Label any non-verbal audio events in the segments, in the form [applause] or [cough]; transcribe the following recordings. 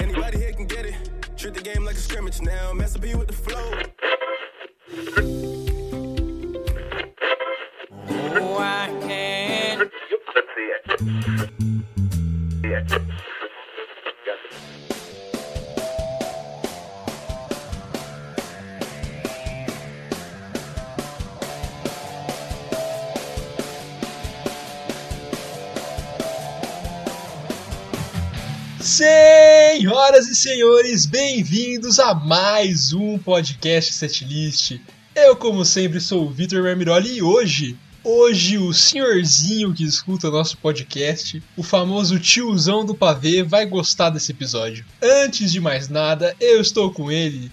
Anybody here can get it. Treat the game like a scrimmage now. Mess up you with the flow. Senhoras e senhores, bem-vindos a mais um podcast Setlist. Eu, como sempre, sou o Vitor Marmiroli e hoje, hoje o senhorzinho que escuta nosso podcast, o famoso tiozão do pavê, vai gostar desse episódio. Antes de mais nada, eu estou com ele,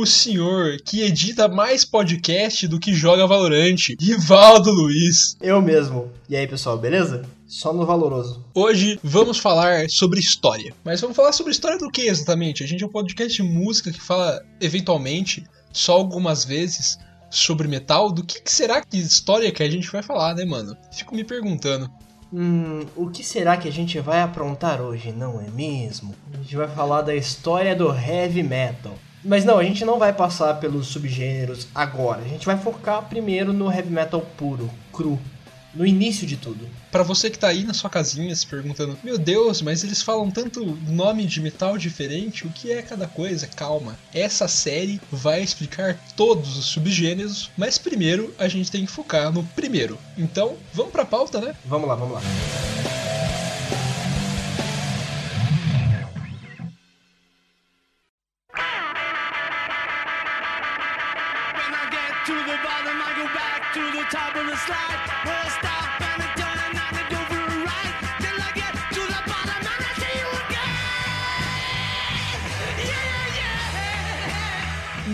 o senhor que edita mais podcast do que joga Valorante, Rivaldo Luiz. Eu mesmo. E aí, pessoal, beleza? Só no valoroso. Hoje vamos falar sobre história. Mas vamos falar sobre história do que exatamente? A gente é um podcast de música que fala, eventualmente, só algumas vezes, sobre metal. Do que, que será que história que a gente vai falar, né, mano? Fico me perguntando. Hum, o que será que a gente vai aprontar hoje, não é mesmo? A gente vai falar da história do heavy metal. Mas não, a gente não vai passar pelos subgêneros agora. A gente vai focar primeiro no heavy metal puro, cru, no início de tudo. Pra você que tá aí na sua casinha se perguntando, meu Deus, mas eles falam tanto nome de metal diferente, o que é cada coisa? Calma. Essa série vai explicar todos os subgêneros, mas primeiro a gente tem que focar no primeiro. Então, vamos pra pauta, né? Vamos lá, vamos lá.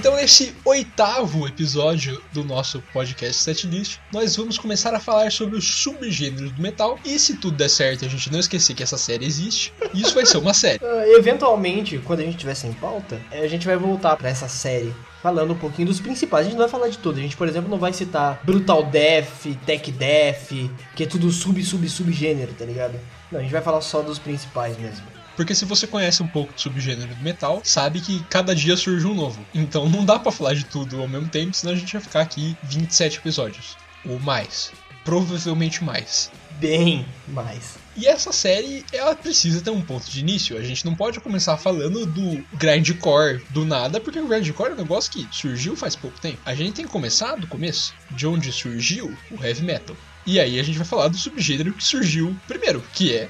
Então, nesse oitavo episódio do nosso podcast Setlist, nós vamos começar a falar sobre os subgêneros do metal. E se tudo der certo a gente não esquecer que essa série existe, isso vai ser uma série. [laughs] Ah, eventualmente, quando a gente tiver sem pauta, a gente vai voltar pra essa série. Falando um pouquinho dos principais. A gente não vai falar de tudo. A gente, por exemplo, não vai citar Brutal Death, Tech Death, que é tudo sub, sub, subgênero, tá ligado? Não, a gente vai falar só dos principais mesmo. Porque se você conhece um pouco do subgênero do metal, sabe que cada dia surge um novo. Então não dá pra falar de tudo ao mesmo tempo, senão a gente vai ficar aqui 27 episódios. Ou mais. Provavelmente mais. Bem mais. E essa série, ela precisa ter um ponto de início. A gente não pode começar falando do grindcore do nada, porque o grindcore é um negócio que surgiu faz pouco tempo. A gente tem que começar do começo, de onde surgiu o heavy metal. E aí a gente vai falar do subgênero que surgiu primeiro, que é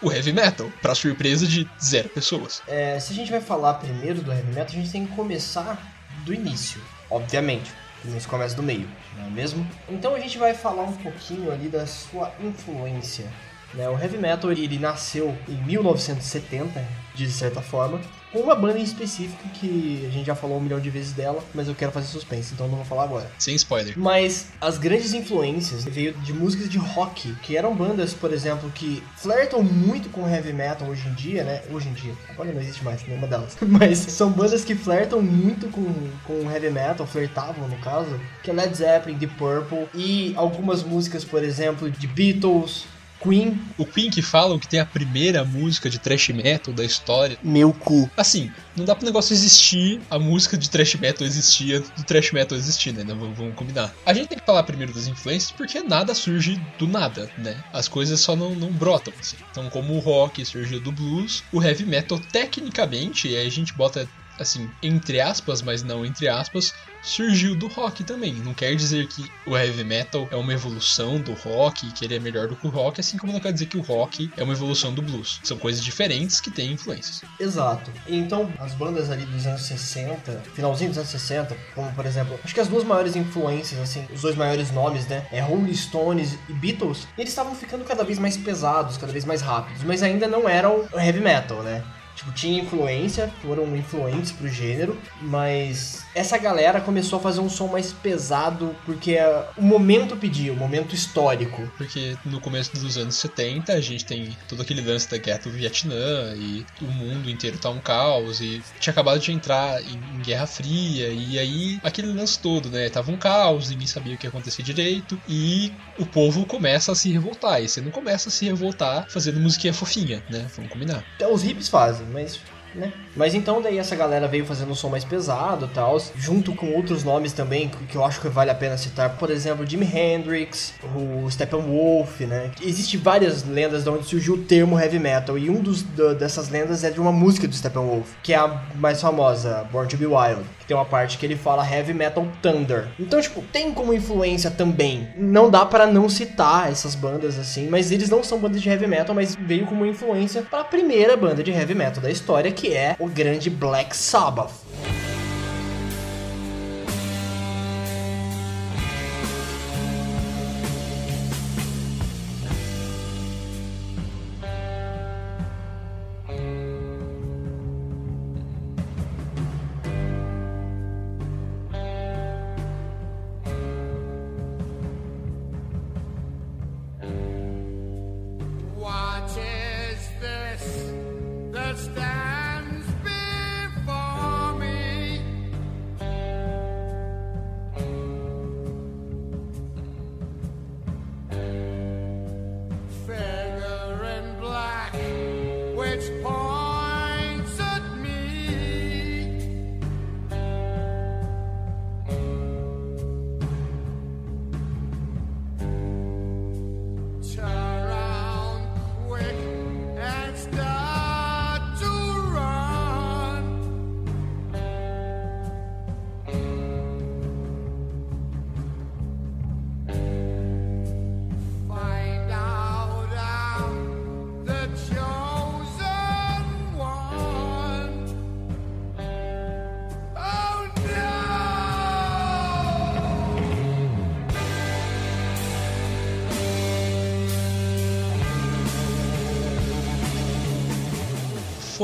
o heavy metal, pra surpresa de zero pessoas. É, se a gente vai falar primeiro do heavy metal, a gente tem que começar do início, obviamente. O início começa do meio, não é mesmo? Então a gente vai falar um pouquinho ali da sua influência. Né? O heavy metal ele, nasceu em 1970, de certa forma, com uma banda em específico que a gente já falou um milhão de vezes dela, mas eu quero fazer suspense, então não vou falar agora. Sem spoiler. Mas as grandes influências veio de músicas de rock, que eram bandas, por exemplo, que flertam muito com heavy metal hoje em dia, né? Hoje em dia. Agora não existe mais nenhuma delas. [laughs] Mas são bandas que flertam muito com, com heavy metal, flertavam no caso, que é Led Zeppelin, The Purple e algumas músicas, por exemplo, de Beatles, Queen. O Queen que falam que tem a primeira música de thrash metal da história. Meu cu. Assim, não dá pro negócio existir, a música de thrash metal existia, do thrash metal existir, né? Não, vamos, combinar. A gente tem que falar primeiro das influências porque nada surge do nada, né? As coisas só não, não brotam, assim. Então, como o rock surgiu do blues, o heavy metal, tecnicamente, e aí a gente bota assim, entre aspas, mas não entre aspas, surgiu do rock também. Não quer dizer que o heavy metal é uma evolução do rock, que ele é melhor do que o rock, assim como não quer dizer que o rock é uma evolução do blues. São coisas diferentes que têm influências. Exato. Então, as bandas ali dos anos 60, finalzinho dos anos 60, como por exemplo, acho que as duas maiores influências, assim, os dois maiores nomes, né, é Rolling Stones e Beatles, eles estavam ficando cada vez mais pesados, cada vez mais rápidos, mas ainda não eram heavy metal, né? Tipo, tinha influência, foram influentes pro gênero, mas essa galera começou a fazer um som mais pesado porque o momento pedia, o momento histórico. Porque no começo dos anos 70 a gente tem todo aquele lance da guerra do Vietnã e o mundo inteiro tá um caos e tinha acabado de entrar em, em Guerra Fria e aí aquele lance todo, né? Tava um caos, ninguém sabia o que ia acontecer direito e o povo começa a se revoltar. E você não começa a se revoltar fazendo musiquinha fofinha, né? Vamos combinar. Até os hips fazem, mas. Né? Mas então daí essa galera veio fazendo um som mais pesado tal, junto com outros nomes também que eu acho que vale a pena citar, por exemplo, Jimi Hendrix, o Steppenwolf, né? Existem várias lendas de onde surgiu o termo heavy metal e um dos do- dessas lendas é de uma música do Steppenwolf, que é a mais famosa, Born to Be Wild, que tem uma parte que ele fala heavy metal thunder. Então, tipo, tem como influência também. Não dá pra não citar essas bandas assim, mas eles não são bandas de heavy metal, mas veio como influência para a primeira banda de heavy metal da história, que é o grande Black Sabbath.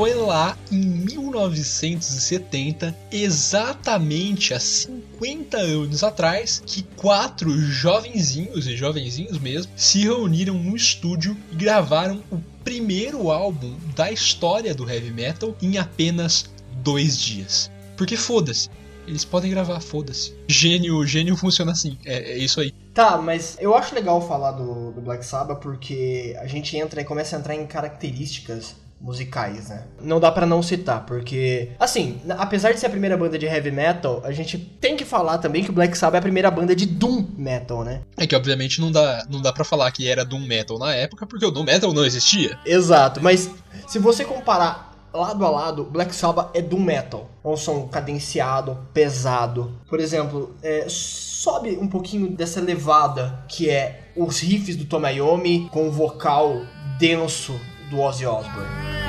Foi lá em 1970, exatamente há 50 anos atrás, que quatro jovenzinhos e jovenzinhos mesmo se reuniram num estúdio e gravaram o primeiro álbum da história do heavy metal em apenas dois dias. Porque foda-se, eles podem gravar, foda-se. Gênio, gênio funciona assim, é, é isso aí. Tá, mas eu acho legal falar do, do Black Sabbath porque a gente entra e começa a entrar em características musicais, né? Não dá pra não citar, porque assim, apesar de ser a primeira banda de heavy metal, a gente tem que falar também que o Black Sabbath é a primeira banda de doom metal, né? É que obviamente não dá, não dá para falar que era Doom Metal na época, porque o Doom Metal não existia. Exato, mas se você comparar lado a lado, Black Sabbath é doom metal. É um som cadenciado, pesado. Por exemplo, é, sobe um pouquinho dessa levada que é os riffs do Tomayomi com o vocal denso do Ozzy Osbourne.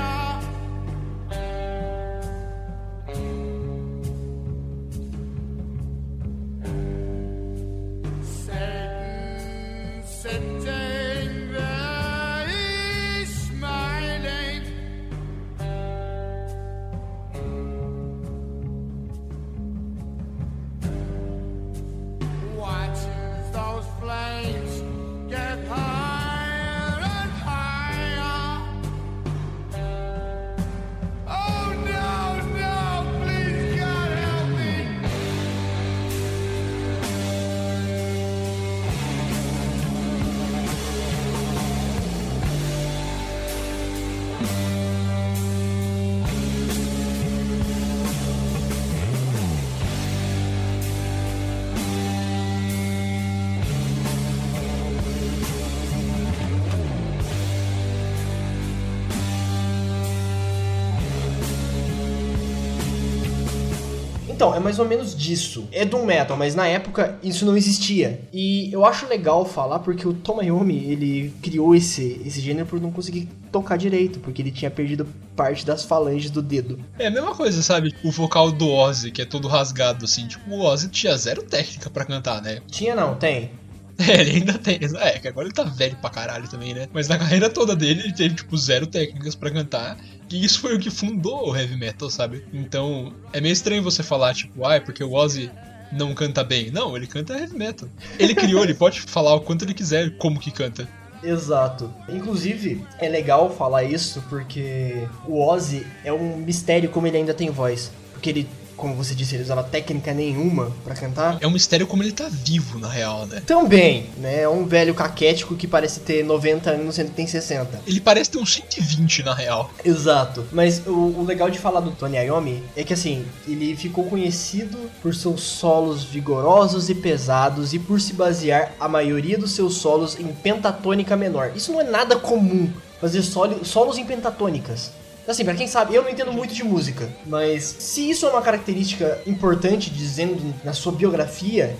Mais ou menos disso. É doom metal, mas na época isso não existia. E eu acho legal falar porque o Tomayomi, ele criou esse, esse gênero por não conseguir tocar direito, porque ele tinha perdido parte das falanges do dedo. É a mesma coisa, sabe? O vocal do Ozzy, que é todo rasgado assim. Tipo, o Ozzy tinha zero técnica pra cantar, né? Tinha não, tem. [laughs] É, ele ainda tem. É, que agora ele tá velho pra caralho também, né? Mas na carreira toda dele, ele teve, tipo, zero técnicas pra cantar. E isso foi o que fundou o heavy metal, sabe? Então, é meio estranho você falar, tipo, ah, é porque o Ozzy não canta bem. Não, ele canta heavy metal. Ele criou, ele pode falar o quanto ele quiser, como que canta. Exato. Inclusive, é legal falar isso porque o Ozzy é um mistério como ele ainda tem voz. Porque ele como você disse, ele usava técnica nenhuma pra cantar. É um mistério como ele tá vivo, na real, né? Também, né? É um velho caquético que parece ter 90 anos, sendo que tem 60. Ele parece ter uns 120, na real. Exato. Mas o, o legal de falar do Tony Iommi é que, assim, ele ficou conhecido por seus solos vigorosos e pesados e por se basear a maioria dos seus solos em pentatônica menor. Isso não é nada comum, fazer solo, solos em pentatônicas. Assim, pra quem sabe, eu não entendo muito de música, mas se isso é uma característica importante dizendo na sua biografia,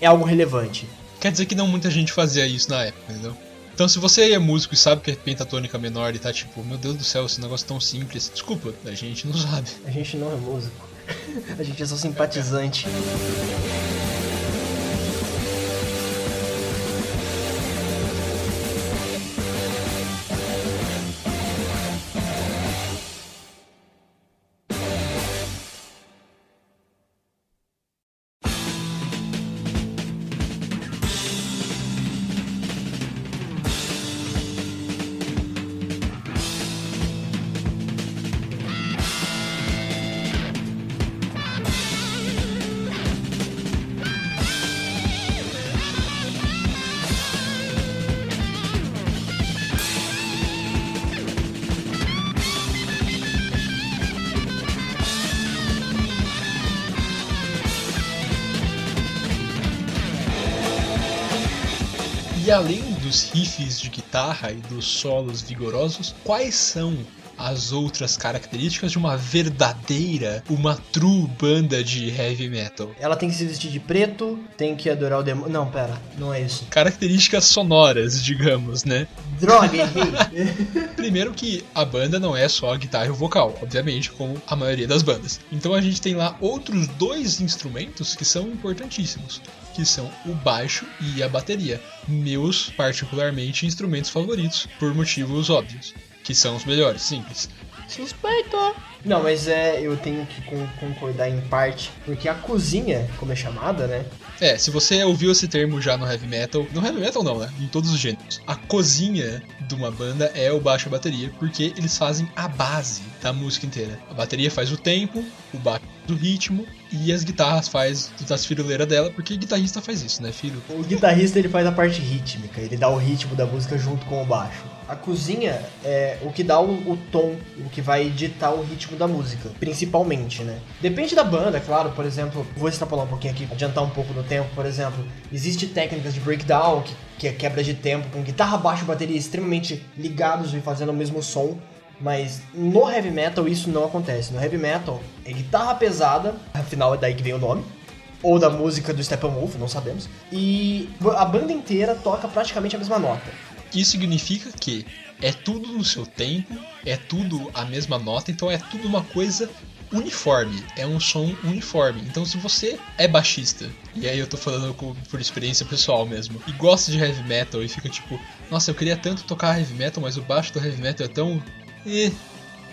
é algo relevante. Quer dizer que não muita gente fazia isso na época, entendeu? Então se você é músico e sabe que é pentatônica menor e tá tipo, meu Deus do céu, esse negócio é tão simples, desculpa, a gente não sabe. A gente não é músico. [laughs] a gente é só simpatizante. Dos riffs de guitarra e dos solos vigorosos, quais são as outras características de uma verdadeira, uma true banda de heavy metal? Ela tem que se vestir de preto, tem que adorar o demônio. Não, pera, não é isso. Características sonoras, digamos, né? Droga, errei. [laughs] Primeiro que a banda não é só a guitarra e o vocal, obviamente, como a maioria das bandas. Então a gente tem lá outros dois instrumentos que são importantíssimos, que são o baixo e a bateria. Meus, particularmente, instrumentos favoritos, por motivos óbvios, que são os melhores, simples. Suspeito. Não, mas é, eu tenho que con- concordar em parte, porque a cozinha, como é chamada, né? É, se você ouviu esse termo já no heavy metal, no heavy metal não, né? Em todos os gêneros. A cozinha de uma banda é o baixo e a bateria, porque eles fazem a base da música inteira. A bateria faz o tempo, o baixo do ritmo e as guitarras faz das firuleiras dela, porque guitarrista faz isso, né, filho? O guitarrista ele faz a parte rítmica, ele dá o ritmo da música junto com o baixo. A cozinha é o que dá o, o tom, o que vai ditar o ritmo da música, principalmente, né? Depende da banda, é claro, por exemplo, vou extrapolar um pouquinho aqui, adiantar um pouco no tempo, por exemplo, existe técnicas de breakdown, que, que é quebra de tempo, com guitarra, baixo e bateria extremamente ligados e fazendo o mesmo som, mas no heavy metal isso não acontece. No heavy metal é guitarra pesada, afinal é daí que vem o nome, ou da música do Steppenwolf, não sabemos. E a banda inteira toca praticamente a mesma nota. Isso significa que é tudo no seu tempo, é tudo a mesma nota, então é tudo uma coisa uniforme, é um som uniforme. Então se você é baixista, e aí eu tô falando com- por experiência pessoal mesmo, e gosta de heavy metal e fica tipo, nossa, eu queria tanto tocar heavy metal, mas o baixo do heavy metal é tão. Eh.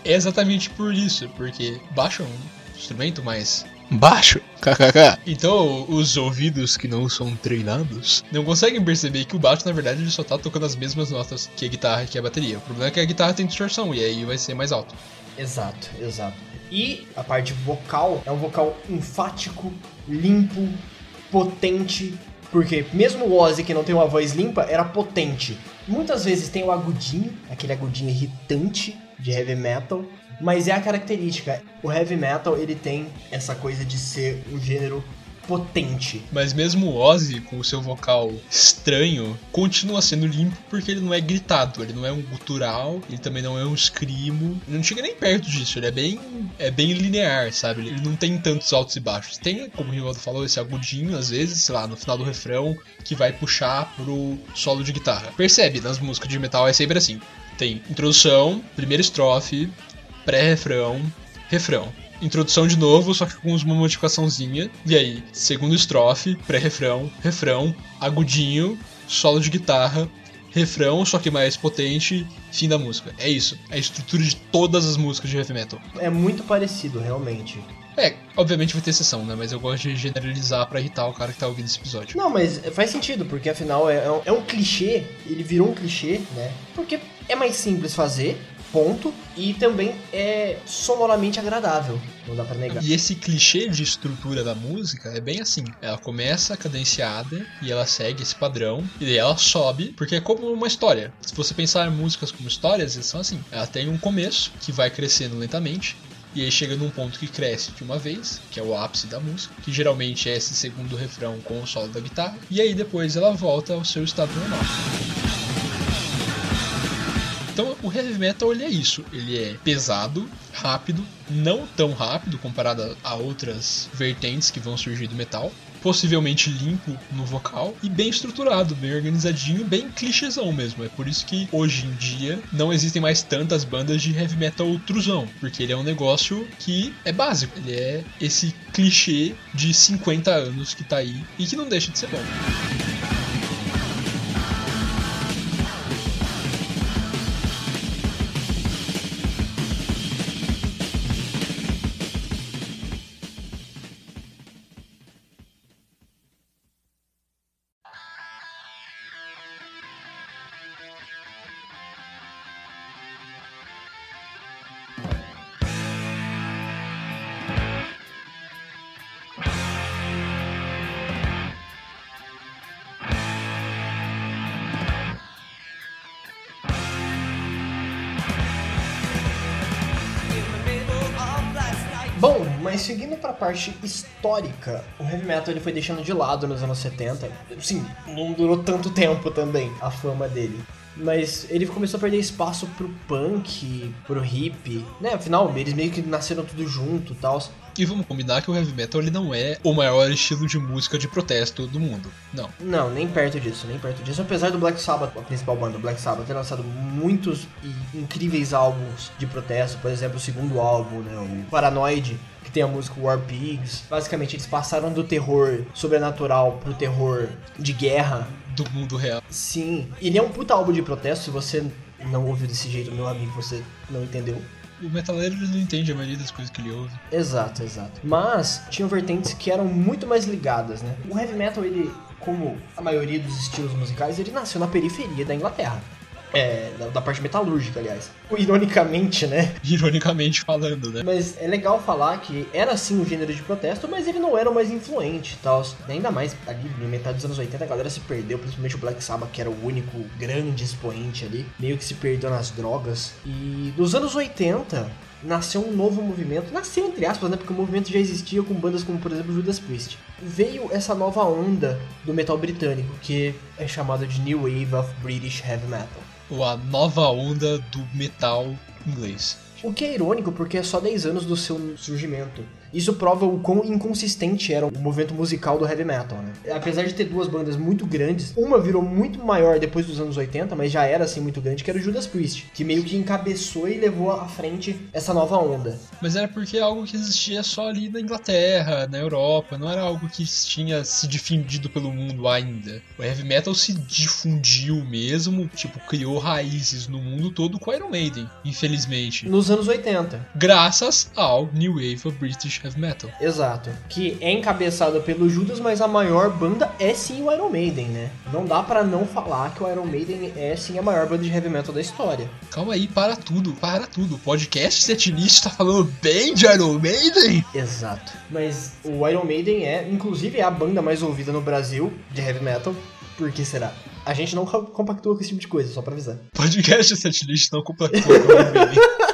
É exatamente por isso, porque baixo é um instrumento mais baixo, kkk. Então, os ouvidos que não são treinados não conseguem perceber que o baixo, na verdade, ele só tá tocando as mesmas notas que a guitarra e que a bateria. O problema é que a guitarra tem distorção e aí vai ser mais alto. Exato, exato. E a parte vocal é um vocal enfático, limpo, potente. Porque mesmo o Ozzy, que não tem uma voz limpa, era potente. Muitas vezes tem o agudinho, aquele agudinho irritante de heavy metal. Mas é a característica. O heavy metal, ele tem essa coisa de ser um gênero potente. Mas mesmo o Ozzy, com o seu vocal estranho, continua sendo limpo porque ele não é gritado, ele não é um gutural, ele também não é um escrimo. Ele não chega nem perto disso, ele é bem, é bem linear, sabe? Ele não tem tantos altos e baixos. Tem, como o Rivaldo falou, esse agudinho, às vezes, sei lá, no final do refrão, que vai puxar pro solo de guitarra. Percebe, nas músicas de metal é sempre assim. Tem introdução, primeira estrofe, pré-refrão, refrão. Introdução de novo, só que com uma modificaçãozinha. E aí, segundo estrofe, pré-refrão, refrão, agudinho, solo de guitarra, refrão, só que mais potente, fim da música. É isso. É a estrutura de todas as músicas de heavy metal. É muito parecido, realmente. É, obviamente vai ter exceção, né? Mas eu gosto de generalizar pra irritar o cara que tá ouvindo esse episódio. Não, mas faz sentido, porque afinal é, é um, é um clichê, ele virou um clichê, né? Porque é mais simples fazer, ponto, e também é sonoramente agradável, não dá pra negar. E esse clichê de estrutura da música é bem assim. Ela começa cadenciada e ela segue esse padrão e daí ela sobe, porque é como uma história. Se você pensar em músicas como histórias, elas são assim. Ela tem um começo que vai crescendo lentamente. E aí chega num ponto que cresce de uma vez, que é o ápice da música, que geralmente é esse segundo refrão com o solo da guitarra, e aí depois ela volta ao seu estado normal. Então o heavy metal ele é isso, ele é pesado, rápido, não tão rápido comparado a outras vertentes que vão surgir do metal, possivelmente limpo no vocal e bem estruturado, bem organizadinho, bem clichêzão mesmo. É por isso que hoje em dia não existem mais tantas bandas de heavy metal truzão, porque ele é um negócio que é básico, ele é esse clichê de 50 anos que tá aí e que não deixa de ser. Bom, parte histórica, o heavy metal ele foi deixando de lado nos anos 70. Sim, não durou tanto tempo também a fama dele. Mas ele começou a perder espaço pro punk, pro hip, né? Afinal, eles meio que nasceram tudo junto e tal. E vamos combinar que o heavy metal ele não é o maior estilo de música de protesto do mundo. Não. Não, nem perto disso, nem perto disso. Apesar do Black Sabbath, a principal banda, Black Sabbath, ter lançado muitos e incríveis álbuns de protesto, por exemplo, o segundo álbum, né, o Paranoid, que tem a música War Pigs. Basicamente, eles passaram do terror sobrenatural pro terror de guerra. Do mundo real. Sim, ele é um puta álbum de protesto. Se você não ouviu desse jeito, meu amigo, você não entendeu. O metaleiro não entende a maioria das coisas que ele ouve. Exato, exato. Mas tinham vertentes que eram muito mais ligadas, né? O heavy metal, ele, como a maioria dos estilos musicais, ele nasceu na periferia da Inglaterra. É, da, da parte metalúrgica, aliás. Ironicamente, né? Ironicamente falando, né? Mas é legal falar que era sim um gênero de protesto, mas ele não era o mais influente e tal. Ainda mais ali na metade dos anos 80 a galera se perdeu, principalmente o Black Sabbath, que era o único grande expoente ali, meio que se perdeu nas drogas. E dos anos 80 nasceu um novo movimento, nasceu entre aspas, né? Porque o movimento já existia com bandas como, por exemplo, Judas Priest. Veio essa nova onda do metal britânico, que é chamada de New Wave of British Heavy Metal. Ou a nova onda do metal inglês. O que é irônico porque é só 10 anos do seu surgimento. Isso prova o quão inconsistente era o movimento musical do heavy metal, né? Apesar de ter duas bandas muito grandes, uma virou muito maior depois dos anos 80, mas já era assim muito grande, que era o Judas Priest, que meio que encabeçou e levou à frente essa nova onda. Mas era porque é algo que existia só ali na Inglaterra, na Europa, não era algo que tinha se difundido pelo mundo ainda. O heavy metal se difundiu mesmo, tipo, criou raízes no mundo todo com Iron Maiden, infelizmente. Nos anos 80. Graças ao New Wave of British Heavy Metal. Exato. Que é encabeçado pelo Judas, mas a maior banda é sim o Iron Maiden, né? Não dá pra não falar que o Iron Maiden é sim a maior banda de heavy metal da história. Calma aí, para tudo, para tudo. O podcast setlist tá falando bem de Iron Maiden? Exato. Mas o Iron Maiden é, inclusive, é a banda mais ouvida no Brasil de heavy metal. Por que será? A gente não co- compactua com esse tipo de coisa, só pra avisar. Podcast setlist não completou com Iron Maiden. [laughs]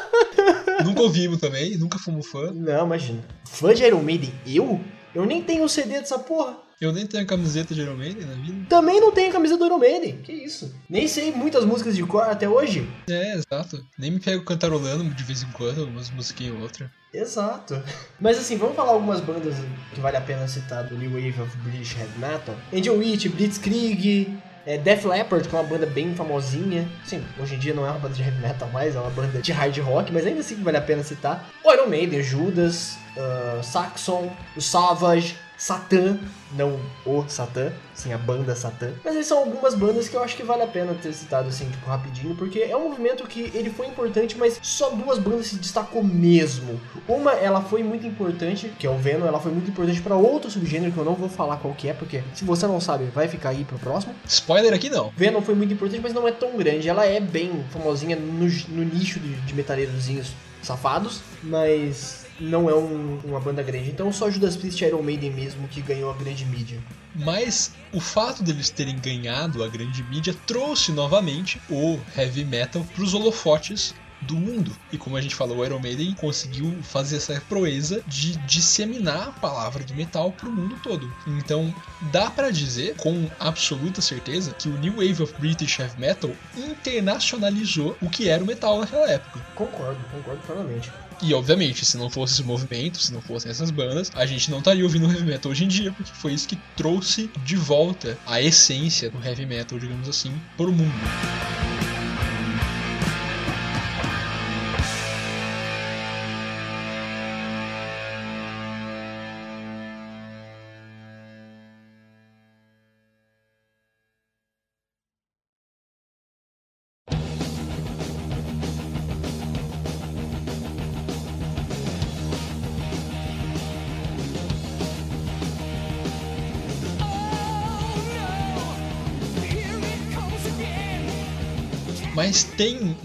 nunca ouvimos também, nunca fomos fã. Não, imagina. Fã de Iron Maiden? Eu? Eu nem tenho o CD dessa porra. Eu nem tenho camiseta de Iron Maiden na vida. Também não tenho a camisa do Iron Maiden. Que isso? Nem sei muitas músicas de cor até hoje. É, exato. Nem me pego cantarolando de vez em quando, umas musiquinhas ou outra. Exato. Mas assim, vamos falar algumas bandas que vale a pena citar do New Wave of British Heavy Metal. Angel Witch, Blitzkrieg, É Def que é uma banda bem famosinha. Sim, hoje em dia não é uma banda de heavy metal mais, é uma banda de hard rock, mas ainda assim vale a pena citar. O Iron Maiden, Judas, uh, Saxon, o Savage, Satã, não o Satã, sim a banda Satã. Mas essas são algumas bandas que eu acho que vale a pena ter citado assim, tipo, rapidinho, porque é um movimento que ele foi importante, mas só duas bandas se destacou mesmo. Uma, ela foi muito importante, que é o Venom, ela foi muito importante para outro subgênero que eu não vou falar qual que é, porque se você não sabe, vai ficar aí pro próximo. Spoiler aqui não. Venom foi muito importante, mas não é tão grande. Ela é bem famosinha no, no nicho de, de metaleirozinhos safados, mas não é um- uma banda grande. Então só Judas Priest e Iron Maiden mesmo que ganhou a grande mídia. Mas o fato deles terem ganhado a grande mídia trouxe novamente o heavy metal para os holofotes do mundo. E como a gente falou, o Iron Maiden conseguiu fazer essa proeza de disseminar a palavra do metal para o mundo todo. Então, dá para dizer com absoluta certeza que o New Wave of British Heavy Metal internacionalizou o que era o metal naquela época. Concordo, concordo plenamente. E obviamente, se não fosse esse movimento, se não fossem essas bandas, a gente não estaria ouvindo heavy metal hoje em dia, porque foi isso que trouxe de volta a essência do heavy metal, digamos assim, pro mundo.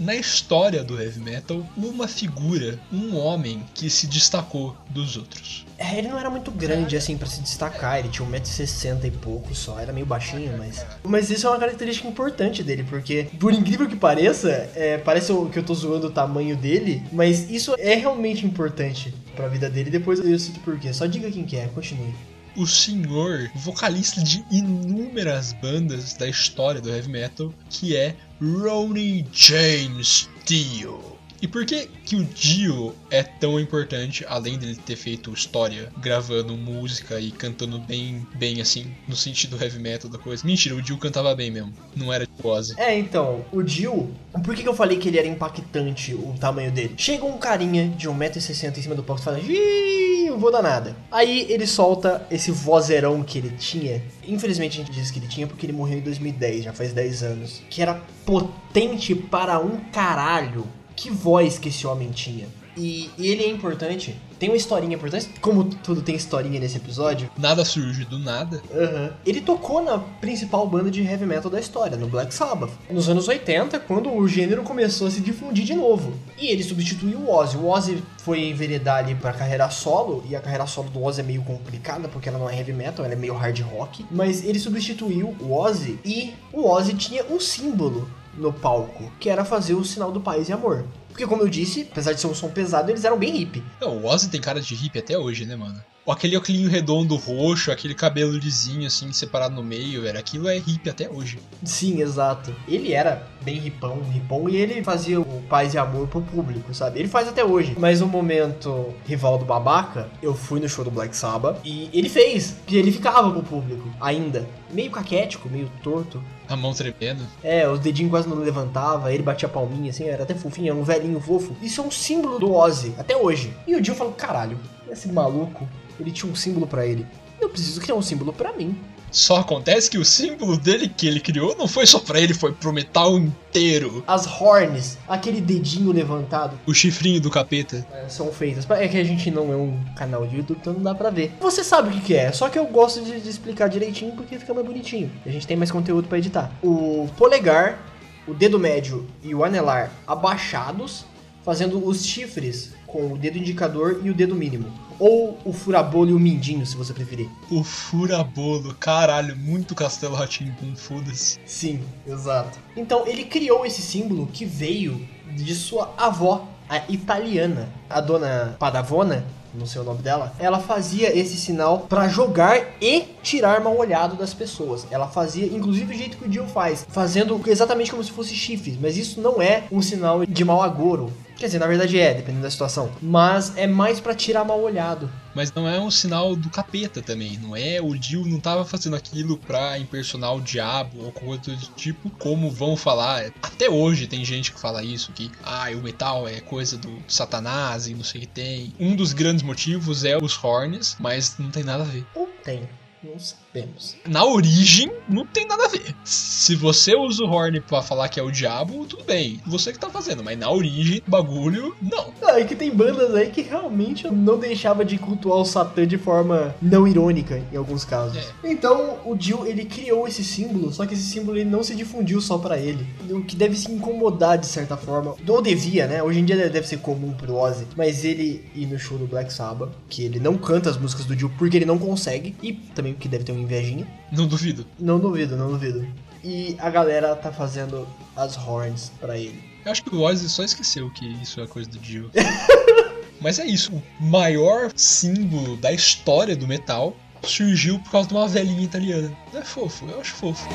Na história do heavy metal uma figura, um homem que se destacou dos outros. É, ele não era muito grande assim pra se destacar, ele tinha 1,60m e pouco só, era meio baixinho, mas. Mas isso é uma característica importante dele, porque, por incrível que pareça, é, parece que eu tô zoando o tamanho dele, mas isso é realmente importante pra vida dele. Depois eu cito por quê. Só diga quem que é, continue. O senhor vocalista de inúmeras bandas da história do heavy metal, que é Ronnie James Dio. E por que que o Dio é tão importante, além dele ter feito história, gravando música e cantando bem, bem assim, no sentido heavy metal da coisa? Mentira, o Dio cantava bem mesmo, não era Ozzy. É, então, o Jill, por que, que eu falei que ele era impactante o tamanho dele? Chega um carinha de 1,60m em cima do palco e fala, Ih, eu vou dar nada. Aí ele solta esse vozeirão que ele tinha. Infelizmente a gente diz que ele tinha porque ele morreu em 2010, já faz 10 anos. Que era potente para um caralho. Que voz que esse homem tinha. E, e ele é importante. Tem uma historinha importante, como tudo tem historinha nesse episódio. Nada surge do nada. Aham. Ele tocou na principal banda de heavy metal da história, no Black Sabbath. Nos anos 80, quando o gênero começou a se difundir de novo. E ele substituiu o Ozzy. O Ozzy foi enveredar ali pra carreira solo, e a carreira solo do Ozzy é meio complicada, porque ela não é heavy metal, ela é meio hard rock. Mas ele substituiu o Ozzy, e o Ozzy tinha um símbolo no palco, que era fazer o sinal do paz e amor. Porque, como eu disse, apesar de ser um som pesado, eles eram bem hippie. Não, o Ozzy tem cara de hippie até hoje, né, mano? Aquele óculos redondo roxo, aquele cabelo lisinho assim, separado no meio, velho. Aquilo é hippie até hoje. Sim, exato. Ele era bem ripão, ripão, e ele fazia o paz e amor pro público, sabe? Ele faz até hoje. Mas no momento rival do babaca, eu fui no show do Black Sabbath e ele fez. E ele ficava pro público, ainda. Meio caquético, meio torto. A mão tremendo. É, os dedinhos quase não levantava, ele batia a palminha assim, era até fofinho, era um velhinho fofo. Isso é um símbolo do Ozzy, até hoje. E o Dio falou, caralho, esse maluco, ele tinha um símbolo pra ele. Eu preciso criar um símbolo pra mim. Só acontece que o símbolo dele que ele criou não foi só pra ele, foi pro metal inteiro. As horns, aquele dedinho levantado, O chifrinho do capeta. é, são feitas. É que a gente não é um canal de YouTube, então não dá pra ver. Você sabe o que, que é, só que eu gosto de, de explicar direitinho porque fica mais bonitinho. A gente tem mais conteúdo pra editar. O polegar, o dedo médio e o anelar abaixados, fazendo os chifres com o dedo indicador e o dedo mínimo. Ou o furabolho e o mindinho, se você preferir. O furabolo, caralho, muito castelo ratinho com foda-se. Sim, exato. Então ele criou esse símbolo que veio de sua avó, a italiana, a dona Padavona, não sei o nome dela. Ela fazia esse sinal pra jogar e tirar mal olhado das pessoas. Ela fazia, inclusive, do jeito que o Dio faz, fazendo exatamente como se fosse chifres, mas isso não é um sinal de mau agouro. Quer dizer, na verdade é, dependendo da situação. Mas é mais pra tirar mal olhado. Mas não é um sinal do capeta também, não é? O Dio não tava fazendo aquilo pra impersonar o diabo ou coisa do tipo, como vão falar. Até hoje tem gente que fala isso, que ah, o metal é coisa do satanás e não sei o que tem. Um dos grandes motivos é os horns, mas não tem nada a ver. Ou tem. Não sabemos. Na origem, não tem nada a ver. Se você usa o Horn pra falar que é o diabo, tudo bem. Você que tá fazendo, mas na origem, bagulho, não. Ah, é que tem bandas aí que realmente não deixava de cultuar o Satã de forma não irônica, em alguns casos. É. Então, o Dio, ele criou esse símbolo, só que esse símbolo ele não se difundiu só pra ele. O que deve se incomodar de certa forma. Ou devia, né? Hoje em dia deve ser comum pro Ozzy. Mas ele ir no show do Black Sabbath, que ele não canta as músicas do Dio porque ele não consegue. E também porque deve ter uma invejinha. Não duvido. Não duvido, não duvido. E a galera tá fazendo as horns pra ele. Eu acho que o Ozzy só esqueceu que isso é coisa do Dio. [laughs] Mas é isso, o maior símbolo da história do metal surgiu por causa de uma velhinha italiana. É fofo, eu acho fofo.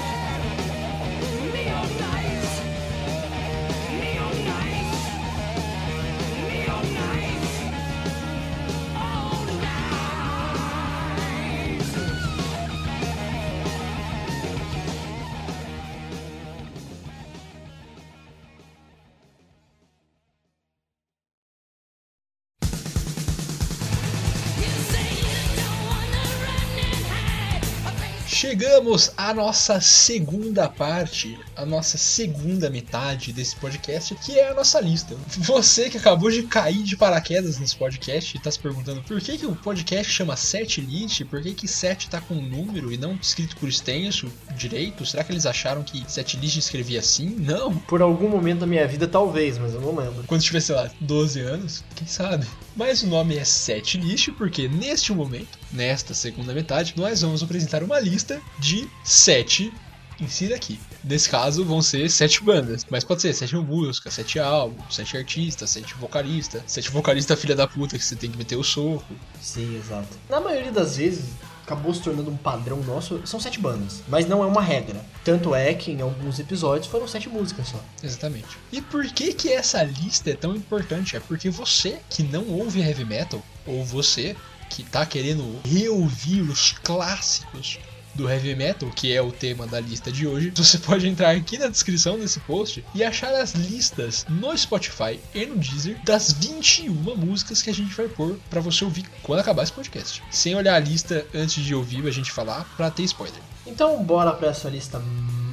Chegamos à nossa segunda parte, a nossa segunda metade desse podcast, que é a nossa lista. Você que acabou de cair de paraquedas nesse podcast e tá se perguntando por que, que o podcast chama set list, por que, que set tá com um número e não escrito por extenso direito? Será que eles acharam que set list escrevia assim? Não. Por algum momento da minha vida, talvez, mas eu não lembro. Quando tiver, sei lá, 12 anos, quem sabe? Mas o nome é set list porque neste momento, nesta segunda metade, nós vamos apresentar uma lista de sete. Insira aqui. Nesse caso, vão ser sete bandas. Mas pode ser sete músicas, sete álbuns, sete artistas, sete vocalistas. Sete vocalistas filha da puta que você tem que meter o soco. Sim, exato. Na maioria das vezes, acabou se tornando um padrão nosso, são sete bandas. Mas não é uma regra. Tanto é que em alguns episódios foram sete músicas só. Exatamente. E por que que essa lista é tão importante? É porque você que não ouve heavy metal, ou você que tá querendo reouvir os clássicos do heavy metal, que é o tema da lista de hoje, [laughs] você pode entrar aqui na descrição desse post e achar as listas no Spotify e no Deezer das 21 músicas que a gente vai pôr para você ouvir quando acabar esse podcast. Sem olhar a lista antes de ouvir a gente falar para ter spoiler. Então, bora pra essa lista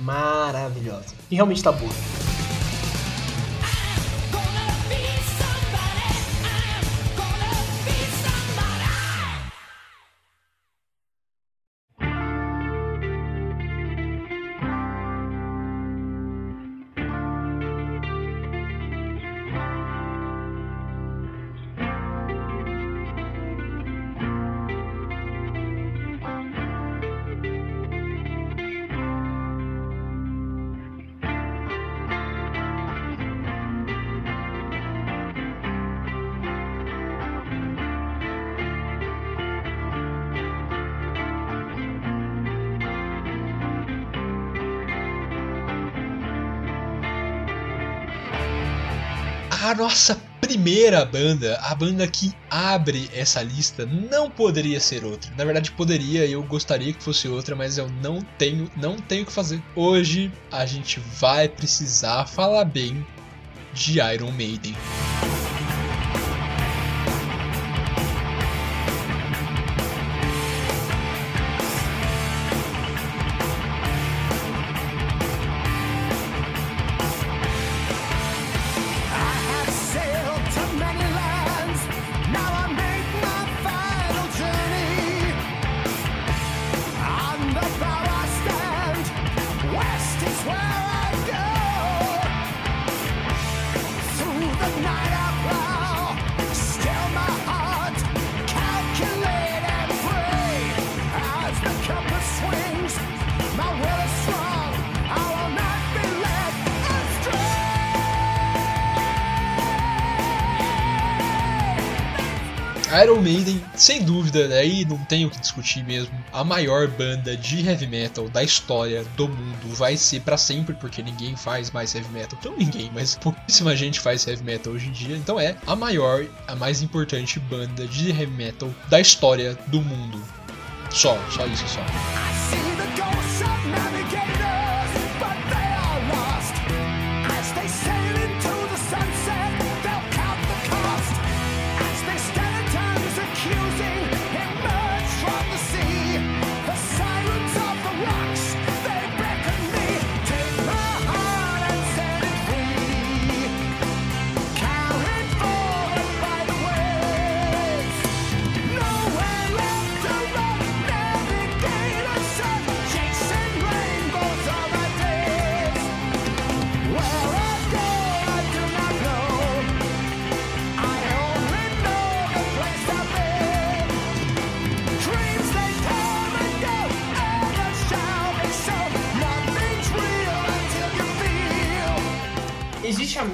maravilhosa. E realmente tá boa. A nossa primeira banda, a banda que abre essa lista, não poderia ser outra. Na verdade, poderia, eu gostaria que fosse outra, mas eu não tenho, não tenho o que fazer. Hoje a gente vai precisar falar bem de Iron Maiden. Dúvida, aí não tem o que discutir mesmo. A maior banda de heavy metal da história do mundo vai ser pra sempre, porque ninguém faz mais heavy metal. Então ninguém, mas pouquíssima gente faz heavy metal hoje em dia. Então é a maior, a mais importante banda de heavy metal da história do mundo. Só, só isso, só. See the of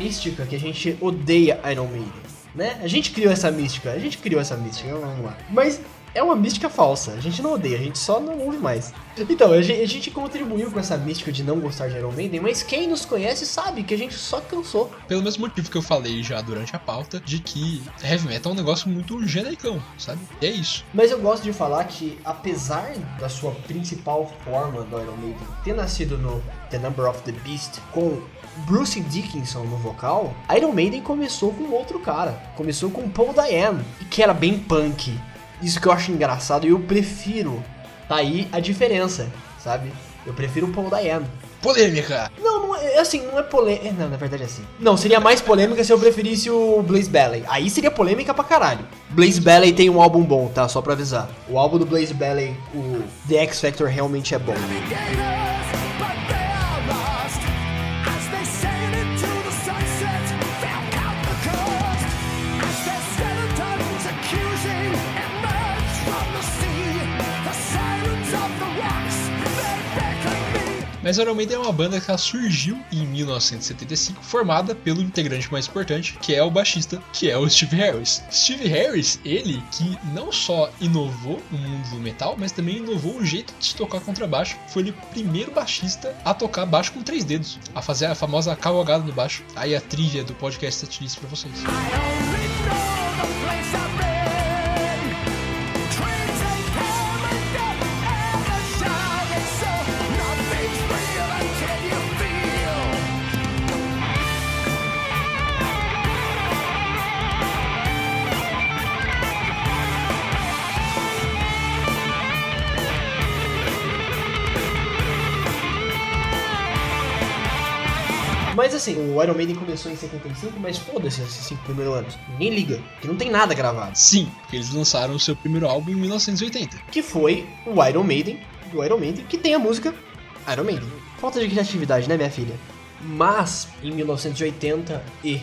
mística que a gente odeia Iron Maiden, né? A gente criou essa mística, a gente criou essa mística, vamos lá. Mas é uma mística falsa, a gente não odeia, a gente só não ouve mais. Então, a gente, a gente contribuiu com essa mística de não gostar de Iron Maiden, mas quem nos conhece sabe que a gente só cansou. Pelo mesmo motivo que eu falei já durante a pauta, de que heavy metal é um negócio muito genericão, sabe? E é isso. Mas eu gosto de falar que, apesar da sua principal forma do Iron Maiden ter nascido no The Number of the Beast com Bruce Dickinson no vocal, Iron Maiden começou com outro cara. Começou com Paul Diane, que era bem punk. Isso que eu acho engraçado e eu prefiro. Tá aí a diferença, sabe? Eu prefiro o Paul Diane. Polêmica! Não, não é assim, não é polêmica. Não, na verdade é assim. Não, seria mais polêmica se eu preferisse o Blaze Bailey. Aí seria polêmica pra caralho. Blaze Bailey tem um álbum bom, tá? Só pra avisar. O álbum do Blaze Bailey, o The X Factor, realmente é bom. Mas Iron Maiden é uma banda que surgiu em 1975, formada pelo integrante mais importante, que é o baixista, que é o Steve Harris. Steve Harris, ele que não só inovou no mundo do metal, mas também inovou o jeito de se tocar contrabaixo. Foi ele o primeiro baixista a tocar baixo com três dedos, a fazer a famosa cavalgada no baixo. Aí a trilha do podcast Setlist pra vocês. I assim, o Iron Maiden começou em 75, mas foda-se esses cinco primeiros anos. Ninguém liga, que não tem nada gravado. Sim, porque eles lançaram o seu primeiro álbum em 1980. Que foi o Iron Maiden, do Iron Maiden, que tem a música Iron Maiden. Falta de criatividade, né, minha filha? Mas, em 1980 e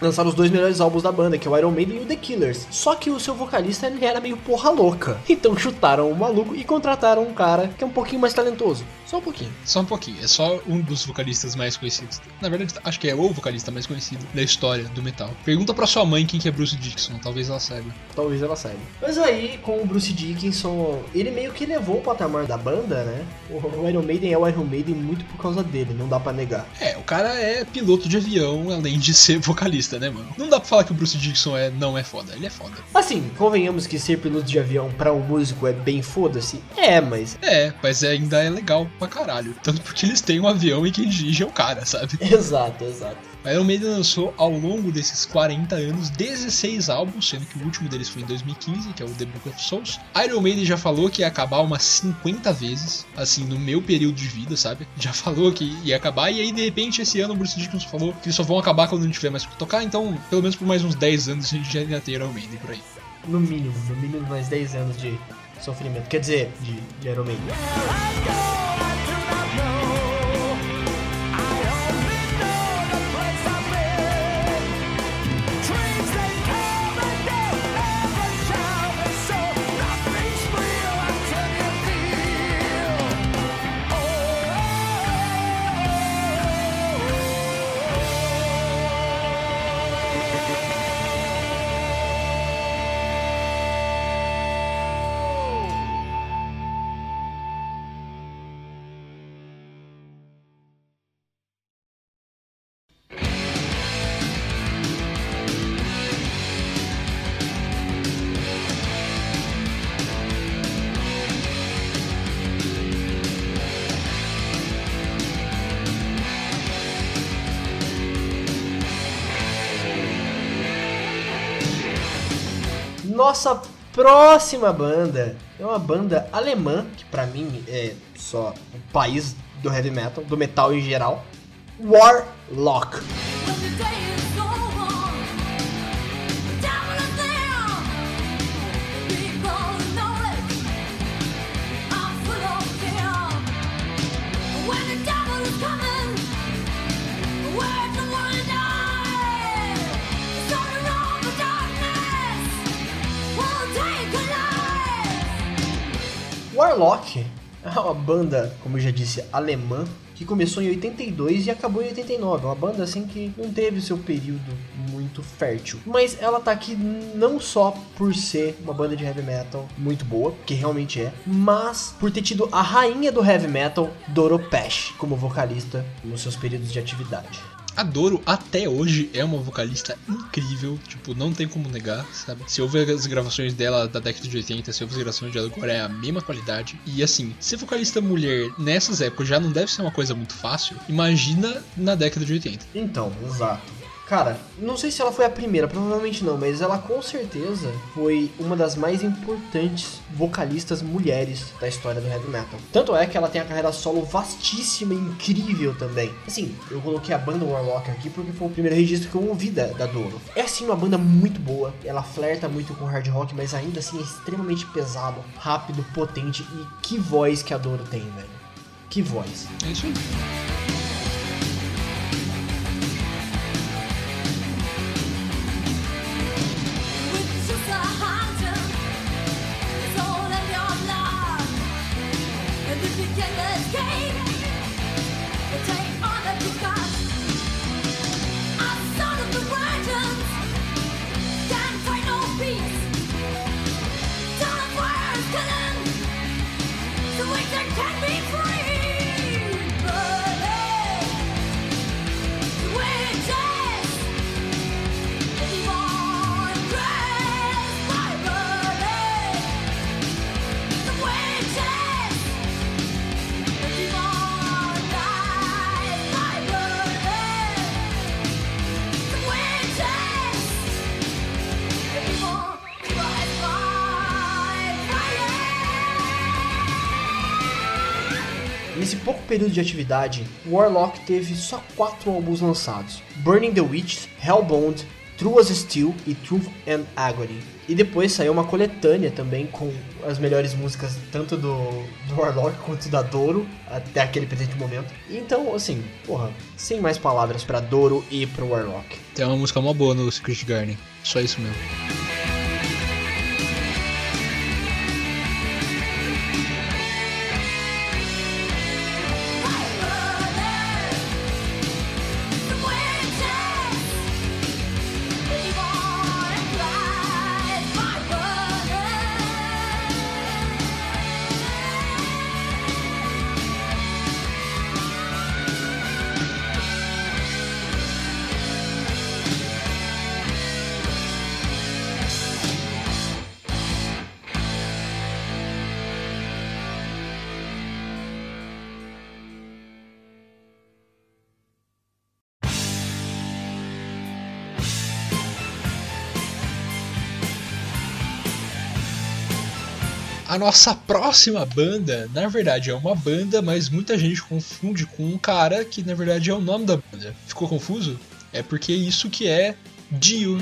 lançaram os dois melhores álbuns da banda, que é o Iron Maiden e o The Killers. Só que o seu vocalista ele era meio porra louca. Então chutaram o maluco e contrataram um cara que é um pouquinho mais talentoso. Só um pouquinho. Só um pouquinho, é só um dos vocalistas mais conhecidos. Na verdade, acho que é o vocalista mais conhecido da história do metal. Pergunta pra sua mãe quem que é Bruce Dixon, talvez ela saiba. Talvez ela saiba. Mas aí, com o Bruce Dickinson, ele meio que levou o patamar da banda, né? O Iron Maiden é o Iron Maiden muito por causa dele, não dá pra negar. É, o cara é piloto de avião, além de ser [laughs] vocalista, né, mano? Não dá pra falar que o Bruce Dixon é, não é foda, ele é foda. Assim, convenhamos que ser piloto de avião pra um músico é bem foda-se. É, mas. É, mas ainda é legal pra caralho. Tanto porque eles têm um avião e quem dirige é o cara, sabe? [laughs] Exato, exato. A Iron Maiden lançou ao longo desses 40 anos 16 álbuns, sendo que o último deles foi em 2015, que é o The Book of Souls. A Iron Maiden já falou que ia acabar umas 50 vezes, assim, no meu período de vida, sabe? Já [laughs] falou que ia acabar, e aí de repente esse ano o Bruce Dickinson falou que eles só vão acabar quando não tiver mais pra tocar, então pelo menos por mais uns 10 anos a gente já ia ter Iron Maiden por aí. No mínimo, no mínimo mais 10 anos de sofrimento. Quer dizer, de, de Iron Maiden. Próxima banda é uma banda alemã, que pra mim é só o país do heavy metal, do metal em geral. Warlock. Warlock é uma banda, como eu já disse, alemã, que começou em 82 e acabou em 89. É uma banda assim que não teve seu período muito fértil. Mas ela tá aqui não só por ser uma banda de heavy metal muito boa, que realmente é, mas por ter tido a rainha do heavy metal, Doro Pesch, como vocalista nos seus períodos de atividade. A Doro, até hoje, é uma vocalista incrível, tipo, não tem como negar, sabe? Se ouve as gravações dela da década de 80, se ouve as gravações dela agora, é a mesma qualidade. E assim, ser vocalista mulher nessas épocas já não deve ser uma coisa muito fácil. Imagina na década de 80. Então, exato. Cara, não sei se ela foi a primeira, provavelmente não, mas ela com certeza foi uma das mais importantes vocalistas mulheres da história do heavy metal. Tanto é que ela tem a carreira solo vastíssima e incrível também. Assim, eu coloquei a banda Warlock aqui porque foi o primeiro registro que eu ouvi da, da Doro. É assim uma banda muito boa, ela flerta muito com hard rock, mas ainda assim é extremamente pesado, rápido, potente e que voz que a Doro tem, velho. Que voz. É isso aí. Período de atividade, Warlock teve só quatro álbuns lançados: Burning the Witch, Hellbound, True as Steel e Truth and Agony. E depois saiu uma coletânea também com as melhores músicas tanto do, do Warlock quanto da Doro até aquele presente momento. Então, assim, porra, sem mais palavras pra Doro e pro Warlock. Tem uma música mó boa no Secret Garden. Só isso mesmo. A nossa próxima banda, na verdade, é uma banda, mas muita gente confunde com um cara que na verdade é o nome da banda. Ficou confuso? É porque isso que é Dio.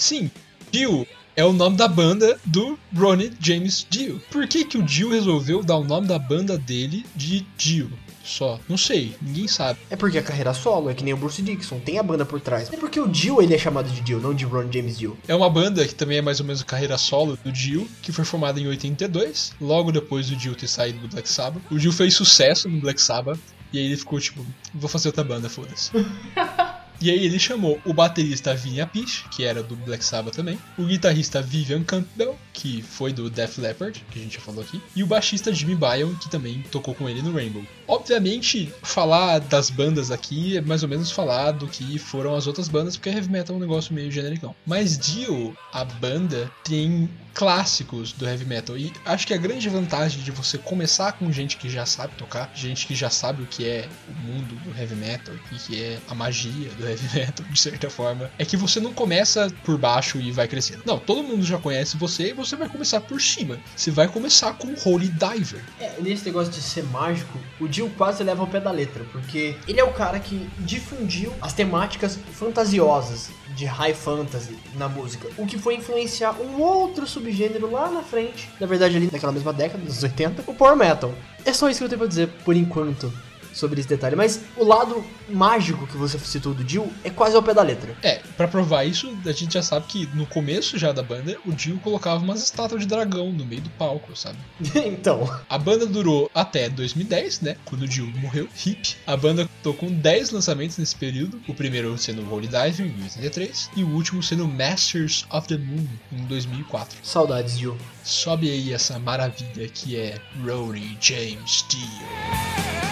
Sim, Dio é o nome da banda do Ronnie James Dio. Por que, que o Dio resolveu dar o nome da banda dele de Dio? só? Não sei, ninguém sabe. É porque a carreira solo é que nem o Bruce Dixon, tem a banda por trás. É porque o Dio ele é chamado de Dio, não de Ron James Dio. É uma banda que também é mais ou menos a carreira solo do Dio, que foi formada em 82, logo depois do Dio ter saído do Black Sabbath. O Dio fez sucesso no Black Sabbath, e aí ele ficou tipo, vou fazer outra banda, foda-se. [laughs] E aí ele chamou o baterista Vinny Appice, que era do Black Sabbath também, o guitarrista Vivian Campbell, que foi do Def Leppard, que a gente já falou aqui, e o baixista Jimmy Byon, que também tocou com ele no Rainbow. Obviamente, falar das bandas aqui é mais ou menos falar do que foram as outras bandas, porque heavy metal é um negócio meio genericão. Mas Dio, a banda, tem clássicos do heavy metal. E acho que a grande vantagem de você começar com gente que já sabe tocar, gente que já sabe o que é o mundo do heavy metal e que é a magia do heavy [laughs] metal, de certa forma, é que você não começa por baixo e vai crescendo. Não, todo mundo já conhece você e você vai começar por cima. Você vai começar com Holy Diver. É, nesse negócio de ser mágico, o Dio quase leva ao pé da letra, porque ele é o cara que difundiu as temáticas fantasiosas de high fantasy na música, o que foi influenciar um outro subgênero lá na frente, na verdade ali naquela mesma década, dos 80, o power metal. É só isso que eu tenho pra dizer por enquanto sobre esse detalhe, mas o lado mágico que você citou do Dio é quase ao pé da letra. É, pra provar isso, a gente já sabe que no começo já da banda, o Dio colocava umas estátuas de dragão no meio do palco, sabe? [laughs] então, A banda durou até 2010, né? Quando o Dio morreu, hip. A banda tocou com 10 lançamentos nesse período. O primeiro sendo Holy Diver, em 83. E o último sendo Masters of the Moon, em 2004. saudades Dio. Sobe aí essa maravilha que é Ronnie James Dio.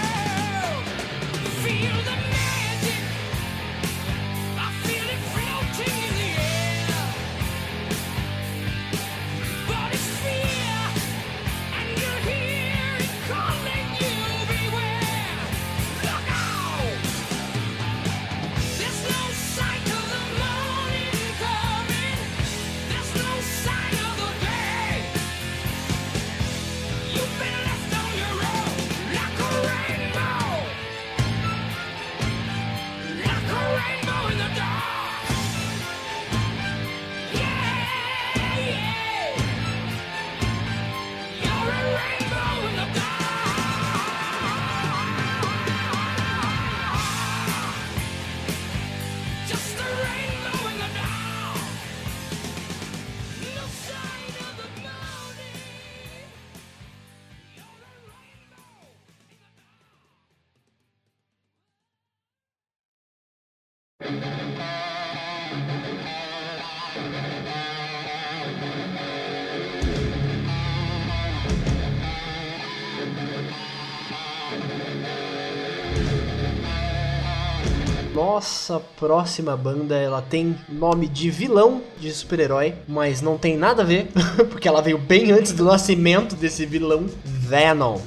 Nossa próxima banda, ela tem nome de vilão de super-herói, mas não tem nada a ver, [laughs] porque ela veio bem antes do nascimento desse vilão, Venom.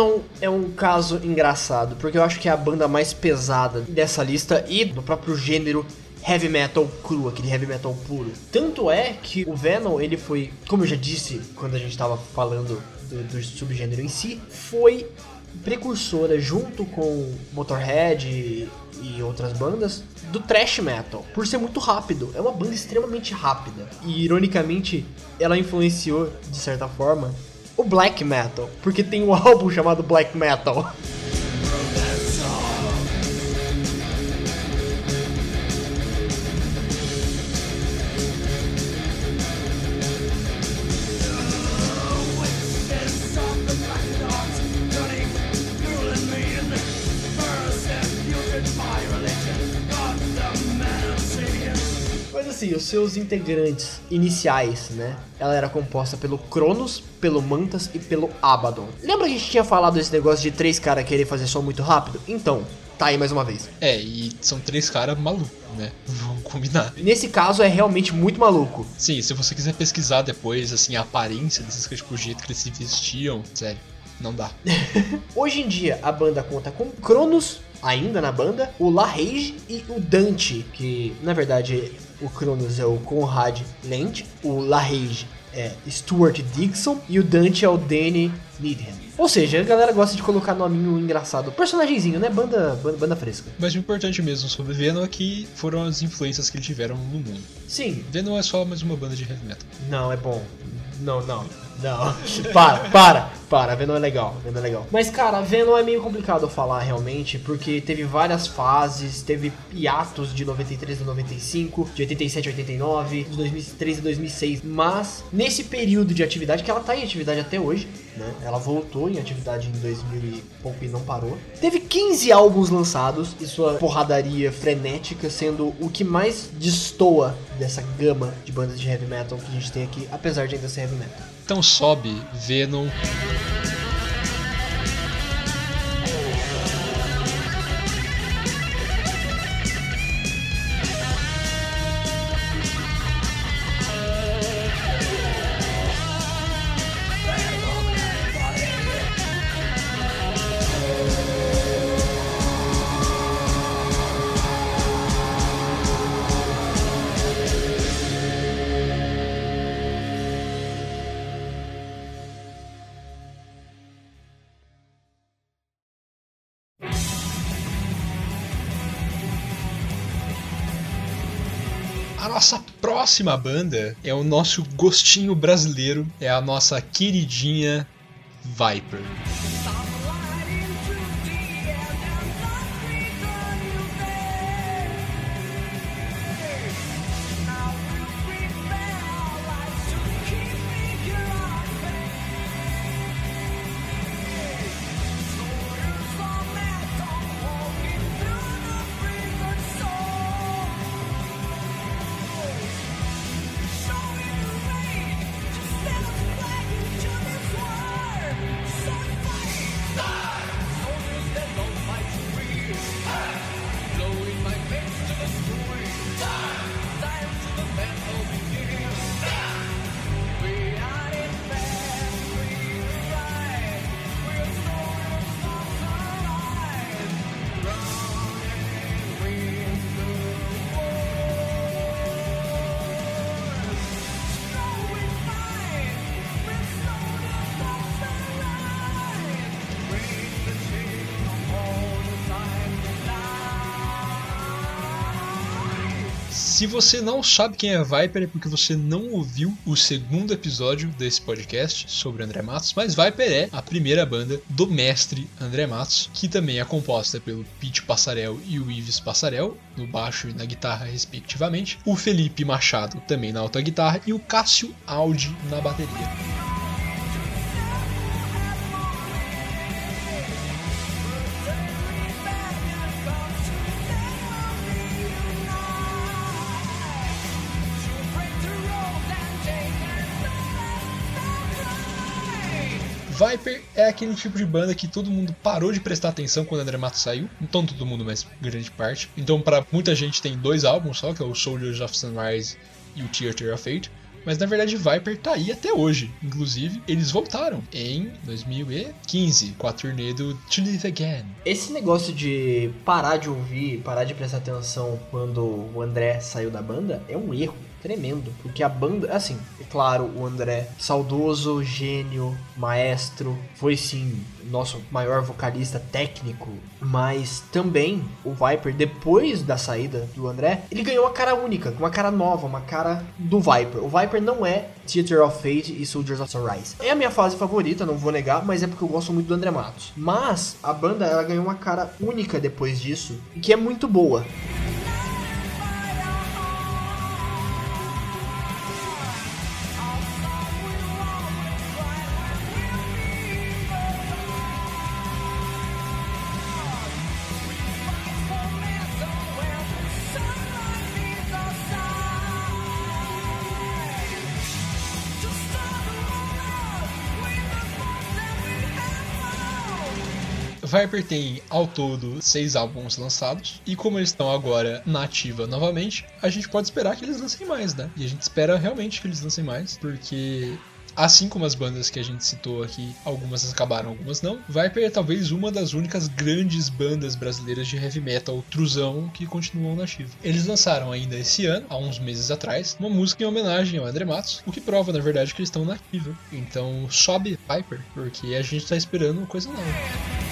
Venom é um caso engraçado, porque eu acho que é a banda mais pesada dessa lista e do próprio gênero heavy metal cru, aquele heavy metal puro. Tanto é que o Venom, ele foi, como eu já disse quando a gente tava falando do, do subgênero em si, foi precursora junto com Motorhead e, e outras bandas do thrash metal, por ser muito rápido. É uma banda extremamente rápida. E ironicamente, ela influenciou de certa forma o black metal, porque tem um [laughs] álbum chamado Black Metal. Seus integrantes iniciais, né? Ela era composta pelo Cronos, pelo Mantas e pelo Abaddon. Lembra que a gente tinha falado esse negócio de três caras querer fazer som muito rápido? Então, tá aí mais uma vez. É, e são três caras malucos, né? [laughs] Vamos combinar. Nesse caso é realmente muito maluco. Sim, se você quiser pesquisar depois, assim, a aparência desses caras, tipo, o jeito que eles se vestiam, sério, não dá. [laughs] Hoje em dia a banda conta com Cronos, ainda na banda, o La Rage e o Dante, que na verdade o Cronos é o Conrad Lent, o La Rage é Stuart Dixon e o Dante é o Danny Needham. Ou seja, a galera gosta de colocar nominho engraçado. Personagemzinho, né? Banda, banda, banda fresca. Mas o importante mesmo sobre Venom é que foram as influências que eles tiveram no mundo. Sim. Venom é só mais uma banda de heavy metal. Não, é bom. Não, não. Não. [laughs] para, para, para. Venom é legal. Venom é legal. Mas, cara, Venom é meio complicado falar realmente, porque teve várias fases, teve hiatos de 93 a 95, de 87 a 89, de 2003 a 2006. Mas, nesse período de atividade, que ela tá em atividade até hoje, né? Ela voltou em atividade em 2000 e pouco e não parou. Teve 15 álbuns lançados e sua porradaria frenética sendo o que mais destoa dessa gama de bandas de heavy metal que a gente tem aqui, apesar de ainda ser heavy metal. Então sobe Venom. Próxima banda é o nosso gostinho brasileiro, é a nossa queridinha Viper. Se você não sabe quem é Viper é porque você não ouviu o segundo episódio desse podcast sobre André Matos, mas Viper é a primeira banda do mestre André Matos, que também é composta pelo Pete Passarel e o Ives Passarel, no baixo e na guitarra respectivamente, o Felipe Machado também na alta guitarra e o Cássio Aldi na bateria. É aquele tipo de banda que todo mundo parou de prestar atenção quando André Matos saiu. Não todo mundo, mas grande parte. Então, para muita gente, tem dois álbuns só, que é o Soldiers of Sunrise e o Theater of Fate. Mas na verdade, Viper tá aí até hoje. Inclusive, eles voltaram em 2015 com a turnê do To Live Again. Esse negócio de parar de ouvir, parar de prestar atenção quando o André saiu da banda é um erro tremendo, porque a banda, assim, é claro, o André, saudoso, gênio, maestro, foi sim nosso maior vocalista técnico, mas também o Viper, depois da saída do André, ele ganhou uma cara única, uma cara nova, uma cara do Viper. O Viper não é Theater of Fate e Soldiers of Sunrise. É a minha fase favorita, não vou negar, mas é porque eu gosto muito do André Matos. Mas a banda ela ganhou uma cara única depois disso, e que é muito boa. Viper tem ao todo seis álbuns lançados e como eles estão agora na ativa novamente, a gente pode esperar que eles lancem mais, né? E a gente espera realmente que eles lancem mais, porque Assim como as bandas que a gente citou aqui, algumas acabaram, algumas não. Viper é talvez uma das únicas grandes bandas brasileiras de heavy metal truzão que continuam na ativa. Eles lançaram ainda esse ano, há uns meses atrás, uma música em homenagem ao André Matos, o que prova, na verdade, que eles estão na ativa. Então sobe Viper, porque a gente tá esperando coisa nova.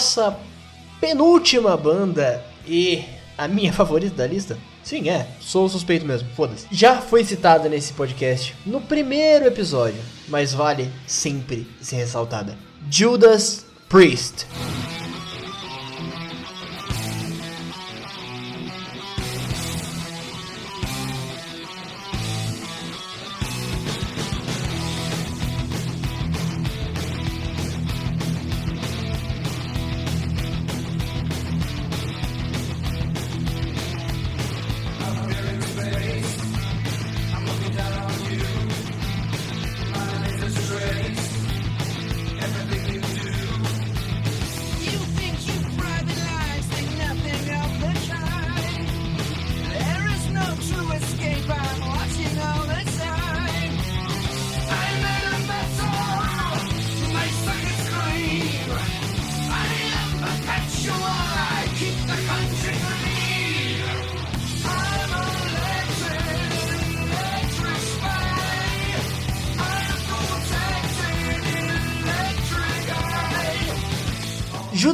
Nossa penúltima banda e a minha favorita da lista? Sim, é, sou suspeito mesmo, foda-se. Já foi citada nesse podcast no primeiro episódio, mas vale sempre ser ressaltada. Judas Priest.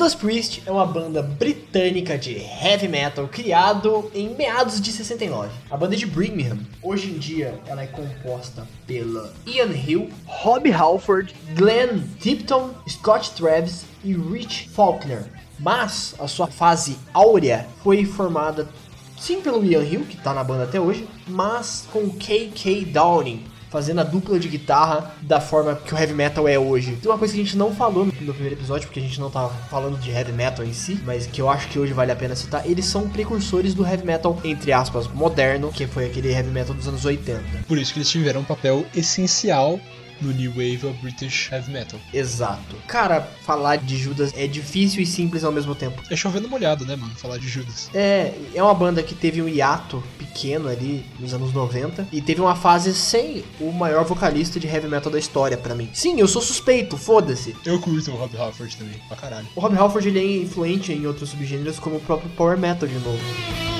Judas Priest é uma banda britânica de heavy metal criado em meados de 69. A banda é de Birmingham. Hoje em dia ela é composta pela Ian Hill, Rob Halford, Glenn Tipton, Scott Travis e Rich Faulkner. Mas a sua fase áurea foi formada sim pelo Ian Hill, que tá na banda até hoje, mas com KK Downing, fazendo a dupla de guitarra da forma que o heavy metal é hoje. Tem uma coisa que a gente não falou no primeiro episódio, porque a gente não tava falando de heavy metal em si, mas que eu acho que hoje vale a pena citar, eles são precursores do heavy metal, entre aspas, moderno, que foi aquele heavy metal dos anos 80. Por isso que eles tiveram um papel essencial no New Wave of British Heavy Metal. Exato. Cara, falar de Judas é difícil e simples ao mesmo tempo. É chovendo molhado, né, mano? Falar de Judas. É, é uma banda que teve um hiato pequeno ali nos anos 90 e teve uma fase sem o maior vocalista de heavy metal da história pra mim. Sim, eu sou suspeito, foda-se. Eu curto o Rob Halford também, pra caralho. O Rob Halford ele é influente em outros subgêneros como o próprio power metal de novo.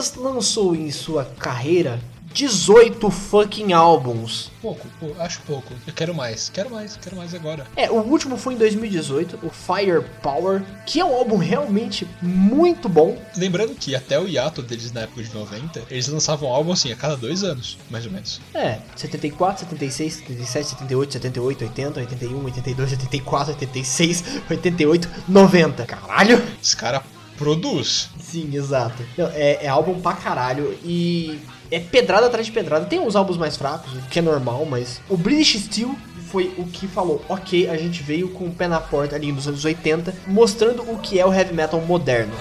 Judas lançou em sua carreira 18 fucking álbuns. Pouco, pô, acho pouco. Eu quero mais, quero mais, quero mais agora. É, o último foi em 2018, o Firepower, que é um álbum realmente muito bom. Lembrando que até o hiato deles na época de 90, eles lançavam álbum assim a cada dois anos, mais ou menos. É, 74, 76, 77, 78, 78, 80, 81, 82, 84, 86, 88, 90. Caralho! Os caras produz. Sim, exato. É, é álbum pra caralho e é pedrada atrás de pedrada. Tem uns álbuns mais fracos, o que é normal, mas o British Steel foi o que falou, ok, a gente veio com o pé na porta ali nos anos 80, mostrando o que é o heavy metal moderno.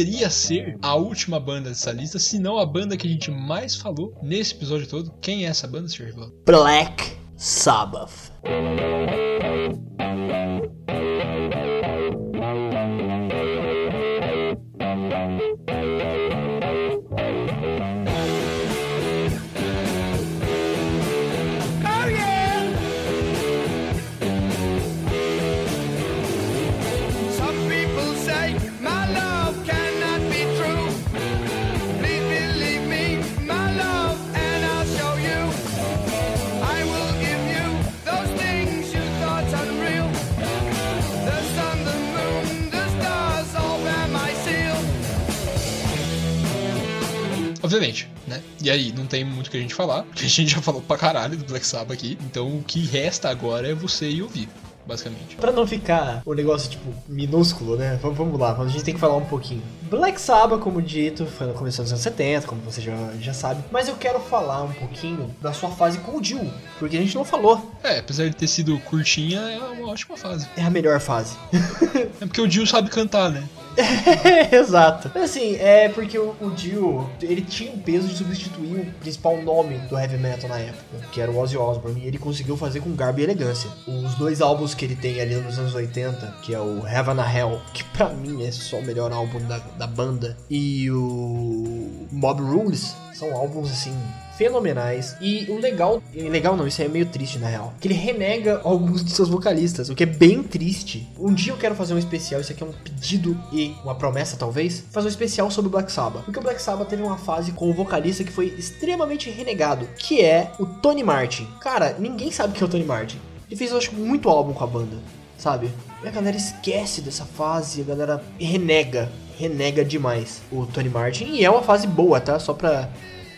Poderia ser a última banda dessa lista, se não a banda que a gente mais falou nesse episódio todo? Quem é essa banda, Sr. Rivaldo? Black Sabbath. Tem muito o que a gente falar, porque a gente já falou pra caralho do Black Sabbath aqui. Então o que resta agora é você ir ouvir, basicamente. Pra não ficar o negócio, tipo, minúsculo, né? Vamos, vamos lá, a gente tem que falar um pouquinho. Black Sabbath, como dito, foi no começo dos anos 70, como você já, já sabe. Mas eu quero falar um pouquinho da sua fase com o Jill, porque a gente não falou. É, apesar de ter sido curtinha, é uma ótima fase. É a melhor fase. [laughs] É porque o Jill sabe cantar, né? [laughs] Exato. Assim, é porque o, o Dio, ele tinha o peso de substituir o principal nome do heavy metal na época, que era o Ozzy Osbourne, e ele conseguiu fazer com garbo e elegância. Os dois álbuns que ele tem ali nos anos 80, que é o Heaven and Hell, que pra mim é só o melhor álbum da, da banda, e o Mob Rules, são álbuns assim fenomenais. E o legal, legal não, isso aí é meio triste na real, que ele renega alguns de seus vocalistas, o que é bem triste. Um dia eu quero fazer um especial, isso aqui é um pedido e uma promessa talvez, fazer um especial sobre o Black Sabbath. Porque o Black Sabbath teve uma fase com o vocalista que foi extremamente renegado, que é o Tony Martin. Cara, ninguém sabe quem é o Tony Martin. Ele fez, eu acho, muito álbum com a banda, sabe? E a galera esquece dessa fase, a galera renega, renega demais o Tony Martin. E é uma fase boa, tá? Só pra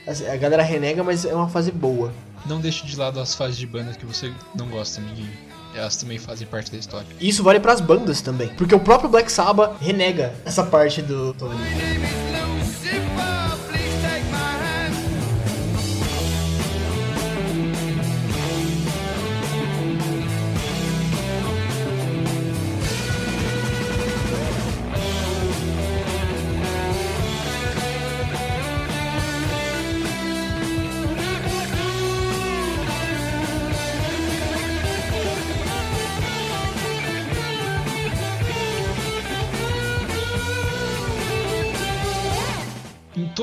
Assim, A galera renega, mas é uma fase boa. Não deixe de lado as fases de banda que você não gosta, amiguinho. Elas também fazem parte da história. E isso vale pras bandas também. Porque o próprio Black Sabbath renega essa parte do Tony.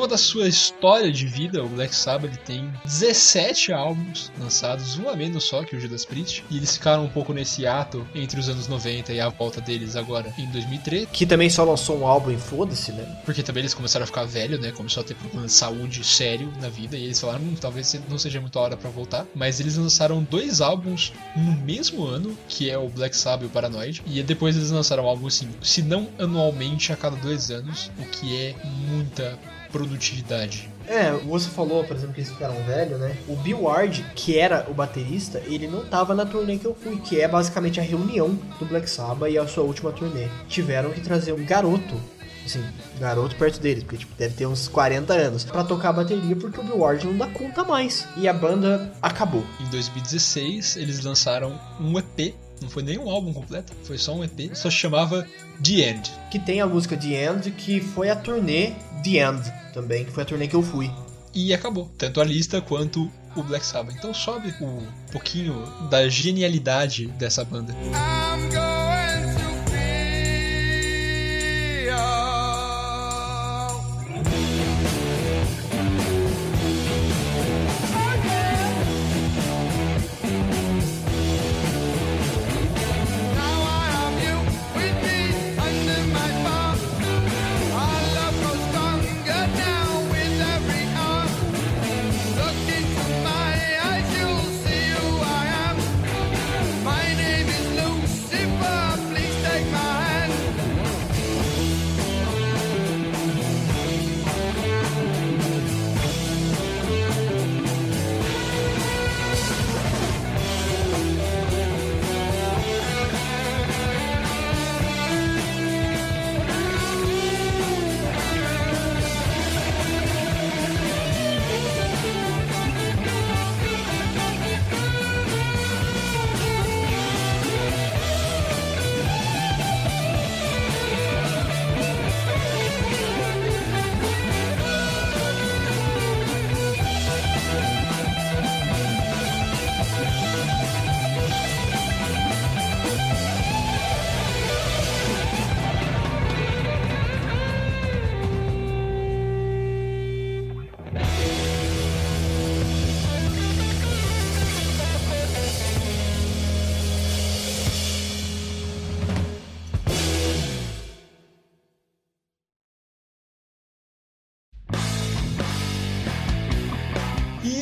Toda a sua história de vida, o Black Sabbath tem 17 álbuns lançados, um a menos só que o Judas Priest, e eles ficaram um pouco nesse ato entre os anos 90 e a volta deles agora em 2003, Que também só lançou um álbum e foda-se, né? porque também eles começaram a ficar velhos, né? Começou a ter problema de saúde sério na vida, e eles falaram, hum, talvez não seja muito a hora pra voltar, mas eles lançaram dois álbuns no mesmo ano, que é o Black Sabbath e o Paranoid, e depois eles lançaram um álbum assim, se não anualmente a cada dois anos, o que é muita produtividade. É, você falou, por exemplo, que eles ficaram velhos, né? O Bill Ward, que era o baterista, ele não tava na turnê que eu fui, que é basicamente a reunião do Black Sabbath e a sua última turnê. Tiveram que trazer um garoto, assim, garoto perto deles, porque tipo, deve ter uns 40 anos, pra tocar a bateria, porque o Bill Ward não dá conta mais. E a banda acabou. Em 2016, eles lançaram um EP, não foi nem um álbum completo, foi só um EP, só se chamava The End. Que tem a música The End, que foi a turnê The End também, que foi a turnê que eu fui. E acabou, tanto a lista quanto o Black Sabbath. Então sobe um pouquinho da genialidade dessa banda. I'm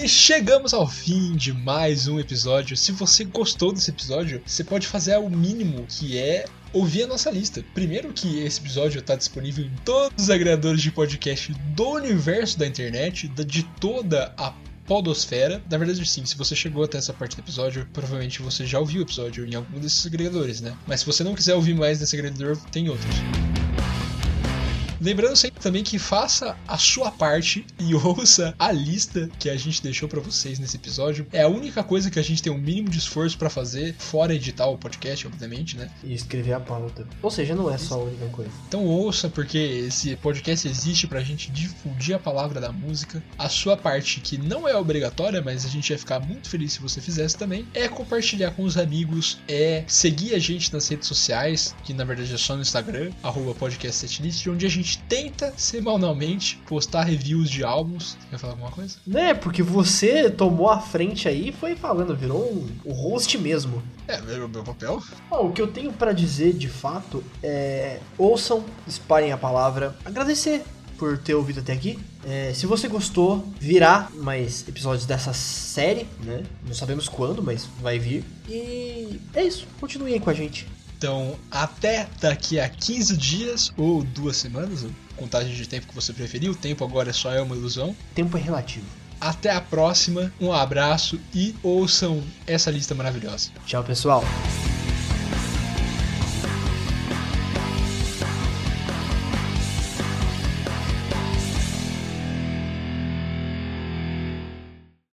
Chegamos ao fim de mais um episódio. Se você gostou desse episódio, você pode fazer o mínimo que é ouvir a nossa lista. Primeiro que esse episódio está disponível em todos os agregadores de podcast do universo da internet, de toda a podosfera. Na verdade, sim, se você chegou até essa parte do episódio, provavelmente você já ouviu o episódio em algum desses agregadores, né? Mas se você não quiser ouvir mais desse agregador, tem outros. Lembrando sempre também que faça a sua parte [laughs] e ouça a lista que a gente deixou pra vocês nesse episódio. É a única coisa que a gente tem um mínimo de esforço pra fazer, fora editar o podcast, obviamente, né? E escrever a pauta. Ou seja, não é só a única coisa. Então ouça, porque esse podcast existe pra gente difundir a palavra da música. A sua parte, que não é obrigatória, mas a gente ia ficar muito feliz se você fizesse também, é compartilhar com os amigos, é seguir a gente nas redes sociais, que na verdade é só no Instagram, arroba podcast setlist, onde a gente tenta semanalmente postar reviews de álbuns. Quer falar alguma coisa? Né, porque você tomou a frente aí e foi falando, virou um, o host mesmo. É, meu, meu papel. Ó, o que eu tenho pra dizer de fato é ouçam, espalhem a palavra, agradecer por ter ouvido até aqui. É, se você gostou, virá mais episódios dessa série, né? Não sabemos quando, mas vai vir. E é isso, continuem aí com a gente. Então, até daqui a 15 dias ou duas semanas, contagem de tempo que você preferir, o tempo agora só é uma ilusão. Tempo é relativo. Até a próxima, um abraço e ouçam essa lista maravilhosa. Tchau, pessoal.